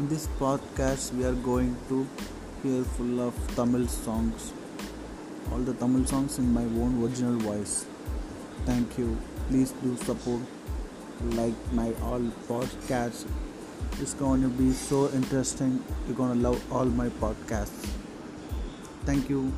In this podcast, we are going to hear full of Tamil songs, all the Tamil songs in my own original voice. Thank you. Please do support, like my all podcasts. It's going to be so interesting. You're going to love all my podcasts. Thank you.